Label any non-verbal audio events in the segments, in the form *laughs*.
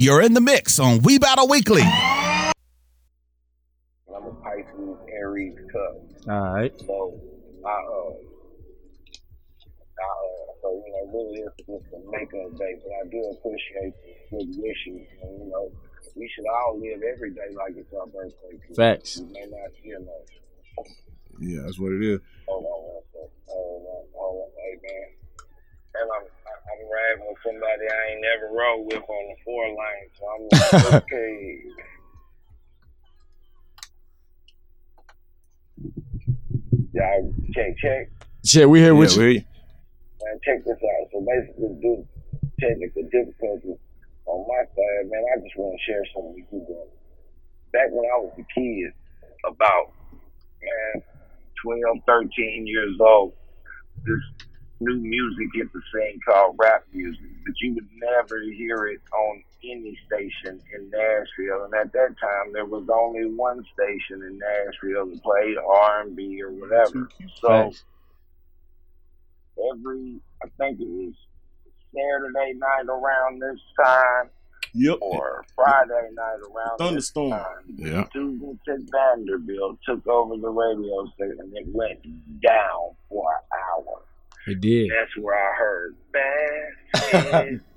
You're in the mix on We Battle Weekly. I'm a Pisces Aries Cub. All right. So, I, uh, I, uh, so, you know, really it's just a makeup day, but I do appreciate the good wishes. And, you know, we should all live every day like it's our birthday. 'cause Facts. We may not see enough. Yeah, that's what it is. Hold on one second. Hold on, hold on. Hey, man. And I'm, I- I'm riding with somebody I ain't never rode with on the four lane, so I'm *laughs* like, okay. Y'all check, check. Shit, we here with yeah, you. we, Man, check this out. So basically, due to technical difficulties on my side, man, I just want to share something with you guys. Back when I was a kid, about man, 12, 13 years old, this new music hit the scene called rap music, but you would never hear it on any station in Nashville. And at that time, there was only one station in Nashville that played R&B or whatever. So every, I think it was Saturday night around this time yep. or Friday night around Thunderstorm. this time. Yeah. Susan T. Vanderbilt took over the radio station and it went down for an hour. It did. That's where I heard bad is *laughs*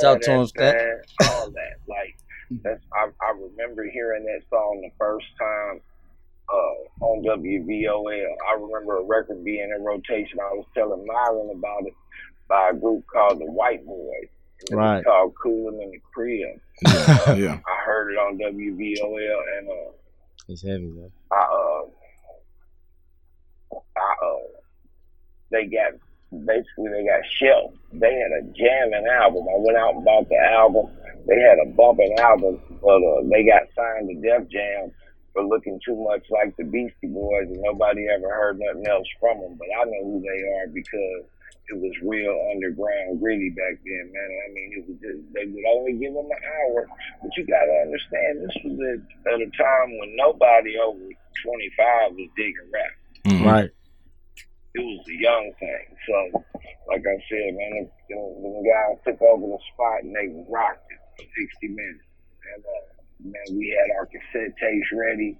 Talk to him, Stat. all that. Like that's I, I remember hearing that song the first time uh, on WVOL. I remember a record being in rotation. I was telling Myron about it by a group called the White Boys. It was Right. called Coolin' in the Crib. Yeah, *laughs* yeah. I heard it on WVOL and uh It's heavy though. I uh, I uh, they got basically they got shelved. They had a jamming album. I went out and bought the album. They had a bumping album, but uh, they got signed to Def Jam for looking too much like the Beastie Boys, and nobody ever heard nothing else from them. But I know who they are because it was real underground gritty back then, man. I mean, it was just, they would only give them an hour, but you got to understand this was at, at a time when nobody over 25 was digging rap. Mhm. Right. It was a young thing. So, like I said, man, the, the guys took over the spot and they rocked it for 60 minutes. And, uh, man, we had our cassette tapes ready,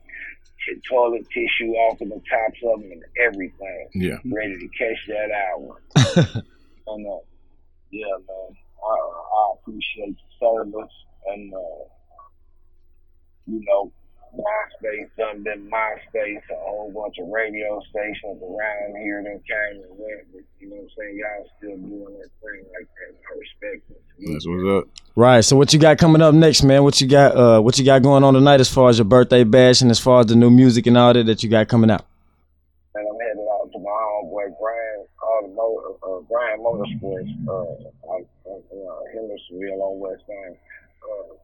toilet tissue off of the tops of them and everything Yeah. ready to catch that hour. *laughs* and uh, yeah, man, I, I appreciate the service and uh, you know, MySpace done been MySpace, a whole bunch of radio stations around here that came and went, but you know what I'm saying? Y'all still doing that thing like that. I respect it. That's what's up. Right. So what you got coming up next, man? What you got? Uh, what you got going on tonight as far as your birthday bash and as far as the new music and all that that you got coming out? and I'm headed out to my homeboy Brian Automotive, uh, Brian Motorsports, uh, out in uh, Hendersonville on West End. Uh,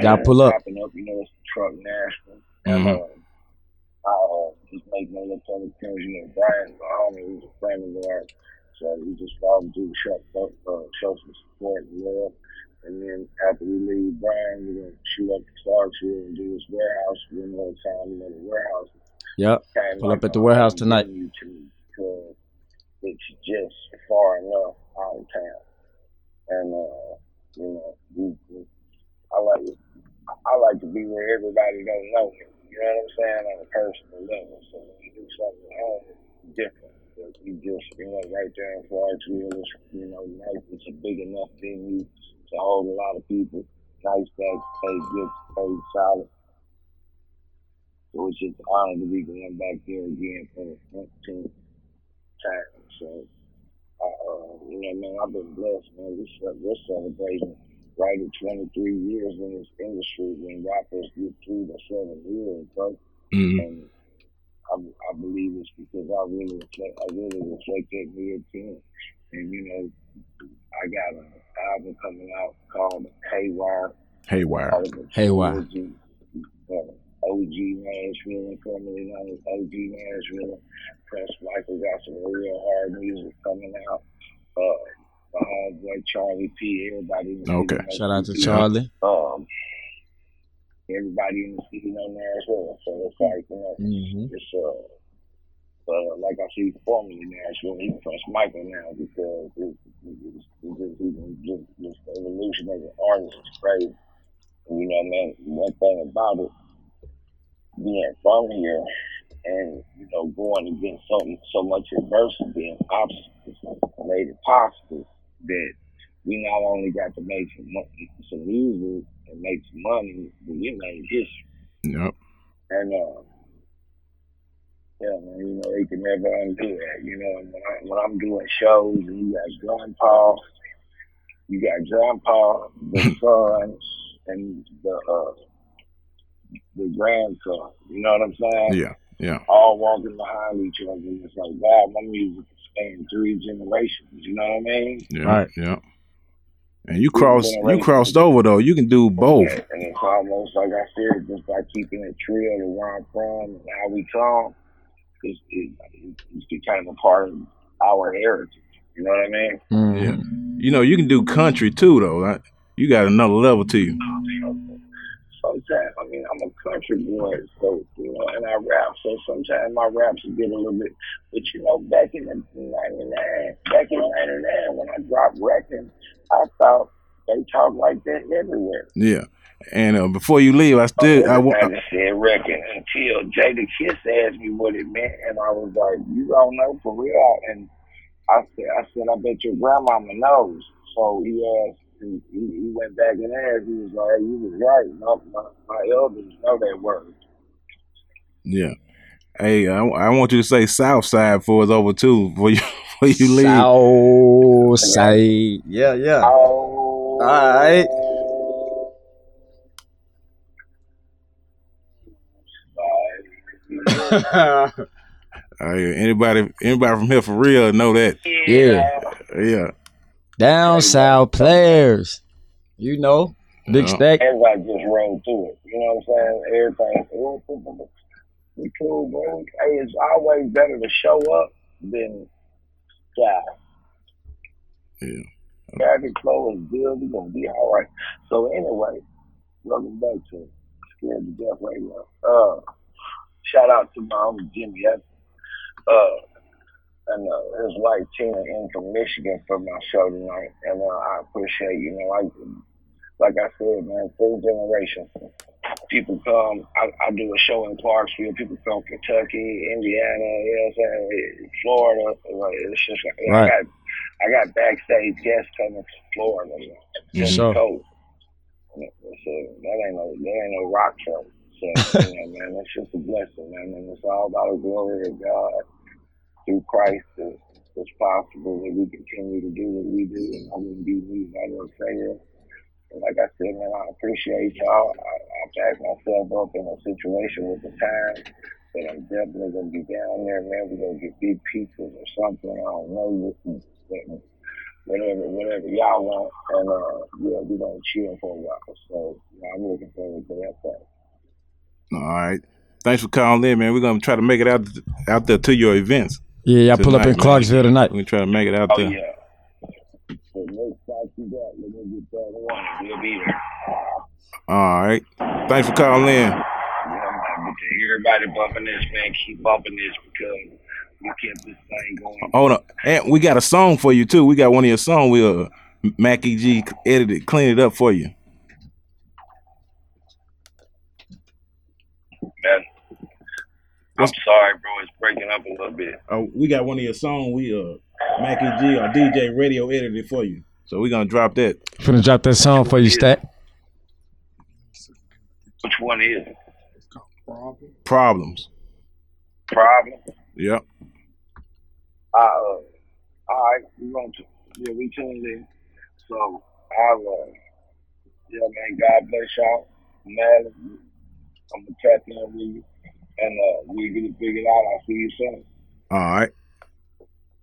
Y'all pull up. Up, you know, it's truck national. Mhm. uh, I uh, just make my little public appearance. You know, Brian's my homie, he's a friend of ours. So we just follow through the show, uh, show some support and love. And then after we leave Brian, we're going to shoot up to Clarksville and do this warehouse one more time. You know, the warehouse Yep. Pull up at the warehouse tonight. venue to me because it's just far enough out of town. And uh, you know, we, we, I like I like to be where everybody don't know me. You know what I'm saying on a personal level. So when you do something at home, it's different. But we just you know right there in Clarksville, it's you know nice. It's a big enough venue to hold a lot of people. Nice backstage, good stage, solid. So it's just an honor to be going back there again for the 15th time. So, uh, uh, you know, man, I've been blessed, man. We ce- we're celebrating right at 23 years in this industry when rappers get three to seven years, bro. hmm And I, I believe it's because I really reflect, I really reflect that mid ten. And you know, I got an album coming out called Haywire. Haywire. Haywire. OG, Nashville, formerly known as OG Nashville. Prince Michael got some real hard music coming out. My homeboy Charlie P. Everybody. in the Okay. Shout out to who he is. Charlie. Um, everybody in the city know Nashville, so it's like you know, hmm it's uh, uh, like I see formerly Nashville, he trusts Michael now because it's, it's, it's just, even just, just the evolution as an artist is crazy. And, you know, man, one thing about it, being from here and, you know, going against so, so much adversity and obstacles made it possible that we not only got to make some, some music and make some money, but we made history. Yep. And, uh, yeah, man, you know, they can never undo that. You know, when, I, when I'm doing shows and you got grandpa, you got grandpa, the *laughs* son, and the uh, the grandson. You know what I'm saying? Yeah. Yeah. All walking behind each other. And it's like, wow, my music is spanning three generations. You know what I mean? Yeah. Right. Yeah. And you crossed you crossed over though. You can do both. And, and it's almost like I said, just by keeping it real to where I'm from and how we come, it's, it, it's become a part of our heritage. You know what I mean? Mhm. Yeah. You know, you can do country too though. Right? You got another level to you. Sometimes, I mean, I'm a country boy, so, you know, and I rap, so sometimes my raps get a little bit, but you know, back in the 99, back in 99, when I dropped Wrecking, I thought they talk like that everywhere. Yeah. And uh, before you leave, I still I, wa- I just said Wrecking until Jada Kiss asked me what it meant, and I was like, you don't know for real? And I said, I said, I bet your grandmama knows. So he asked, he, he he went back and asked, he was like, hey, you was right. My, my, my elders know that word. yeah. Hey, I, I want you to say South Side for us over too before you *laughs* before you leave. South side. Yeah, yeah. Oh. Alright. *laughs* Hey, anybody anybody from here for real know that. Yeah. Yeah. Down south players. You know, big Yeah. stack. Everybody just rolled through it. You know what I'm saying? Everything. We cool, bro. Hey, it's always better to show up than die. Yeah. Traffic flow is good. We're gonna be all right. So anyway, welcome back to Scared to Death Radio. Uh, shout out to my homie Jimmy Evans. Uh, and uh, his wife Tina in from Michigan for my show tonight, and uh, I appreciate you know like like I said, man, three generations. People come. I, I do a show in Clarksville. People come from Kentucky, Indiana, you know what I'm saying, Florida. Like, it's just I Right. got I got backstage guests coming from Florida, man. For From sure. the coast. So that ain't no that ain't no rock show. So *laughs* you know, man, that's just a blessing, man. And it's all about the glory of God through Christ is it's possible that we continue to do what we do and I wouldn't be me if I didn't say it. And like I said, man, I appreciate y'all. I, I back myself up in a situation with the time that I'm definitely gonna be down there, man. We're gonna get big pizzas or something. I don't know whatever whatever y'all want. And uh yeah, we're gonna chill for a while. So yeah, I'm looking forward to that part. All right. Thanks for calling in, man. We're gonna try to make it out out there to your events. Yeah, y'all pull up in Clarksville tonight. We're try to make it out Oh there. yeah. So next time you got, let me get that one. We'll be there. All right. Thanks for calling in. Yeah, man, everybody bumping this, man, keep bumping this because we kept this thing going. Hold on. And we got a song for you too. We got one of your songs. We'll, uh, Mackie G edited, cleaned it up for you. Man, I'm sorry, bro. It's breaking up a little bit. Uh, we got one of your songs. We uh Mackie G our DJ radio edited for you. So we're gonna drop that. Finna drop that song for you, Stack. Which one is it? Problems. Problem? Yep. Uh, all right, we going to. Yeah, we tuned in. So, I'll, uh, yeah, man, God bless y'all. Man, I'm going to tap in with you. And we get it figured out. I'll see you soon. All right.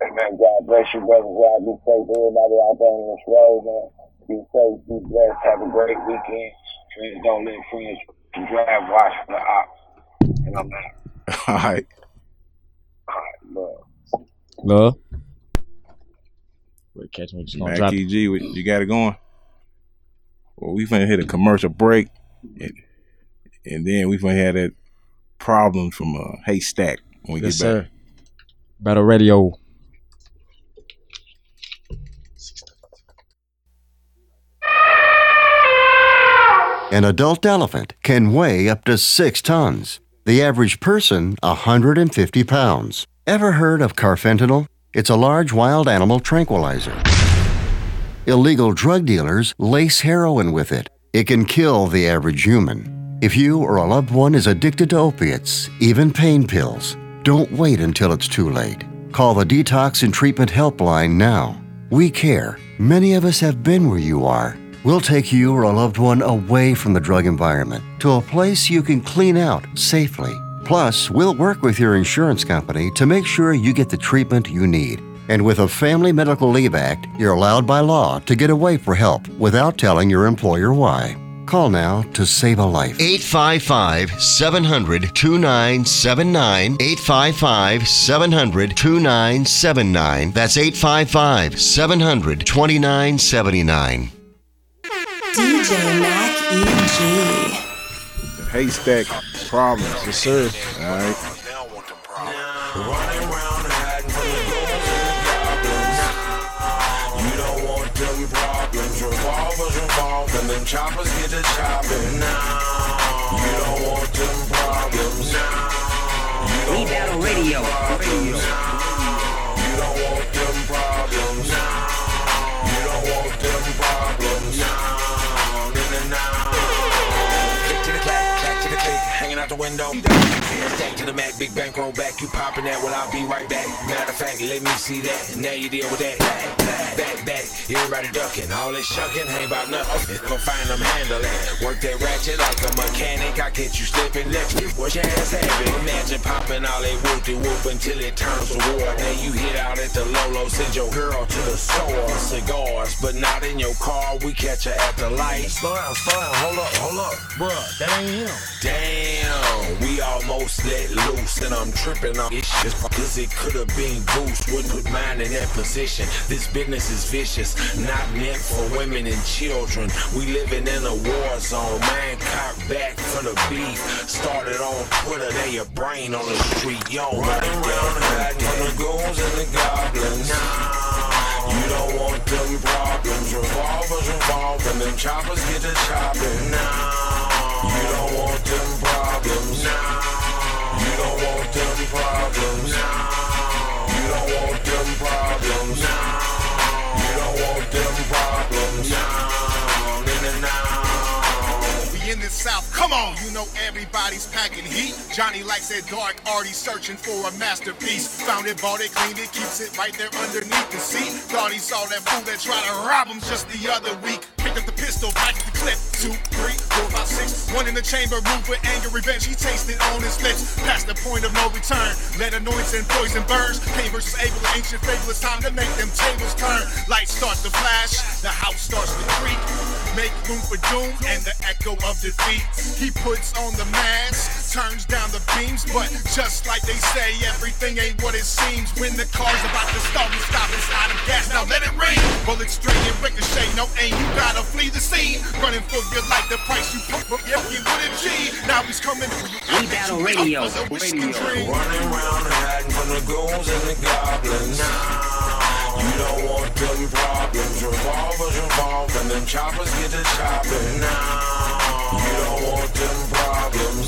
Hey, man, God bless you, brother. God be safe to everybody out there on this road, man. Be safe, be blessed, have a great weekend. Friends don't let friends drive, watch for the ops. And I'm out. *laughs* All right. All right, love. Love. Wait, catch me. Just gonna drop Mackie G, what- you got it going? Well, we finna hit a commercial break, and, and then we finna have that problems from uh, Haystak when we Yes, get back. sir. Battle Radio. An adult elephant can weigh up to six tons. The average person, 150 pounds. Ever heard of carfentanil? It's a large wild animal tranquilizer. Illegal drug dealers lace heroin with it. It can kill the average human. If you or a loved one is addicted to opiates, even pain pills, don't wait until it's too late. Call the Detox and Treatment Helpline now. We care. Many of us have been where you are. We'll take you or a loved one away from the drug environment to a place you can clean out safely. Plus, we'll work with your insurance company to make sure you get the treatment you need. And with a Family Medical Leave Act, you're allowed by law to get away for help without telling your employer why. Call now to save a life. 855 700 2979. 855 700 2979. That's 855 700 2979. DJ Mac EG. Haystak problems. Yes, sir. All right. Choppers get to chopping. You don't want them problems. We battle radio. problems. You out the window. Stack to the Mac, big bank roll back. You popping that, well, I'll be right back. Matter of fact, let me see that. Now you deal with that. Back, back, back. Everybody ducking. All this shucking ain't about nothing. It's gonna find them handle it. Work that ratchet like a mechanic. I catch you slipping. Let you what your ass having. Imagine popping all they whoop de whoop until it turns to war. Then you hit out at the Lolo. Send your girl to the store. Cigars, but not in your car. We catch her at the light. Slow down, slow down. Hold up. Bruh, that ain't him. Damn, we almost let loose, and I'm tripping on it just because it could have been Goose. Wouldn't put mine in that position. This business is vicious, not meant for women and children. We living in a war zone. Man, cock back for the beef. Started on Twitter, they a brain on the street. Yo, running around hiding from the ghouls and the goblins. Nah. You don't want them problems. Revolvers revolve and them choppers get to chopping. You don't want them problems. You don't want them problems. Now. You don't want them problems. Now. You don't want them problems. No, no, no, no. We in the South, come on, you know everybody's packing heat. Johnny likes it dark, already searching for a masterpiece. Found it, bought it, cleaned it, keeps it right there underneath the seat. Thought he saw that fool that tried to rob him just the other week. Picked up the pistol, the clip. Two, three, four, five, six. One in the chamber, moved with anger, revenge. He tasted on his lips. Past the point of no return. Let annoyance and poison burns. Cain versus Abel, ancient fable. It's time to make them tables turn. Lights start to flash, the house starts to creak. Make room for doom and the echo of defeat. He puts on the mask, turns down the beams, but just like they say, everything ain't what it seems. When the car's about to start, he stop inside of gas. Now let it rain. Bullets straight and ricochet, no aim. You gotta flee the scene. Running for your life, the price you put for yeah, you with a G. Now he's coming for you. We battle radio. Up was a Radio. dream. Running around hiding from the ghouls and the goblins. Now, you don't want them problems. Revolvers revolve and them choppers get to chopping. Now you don't want them problems.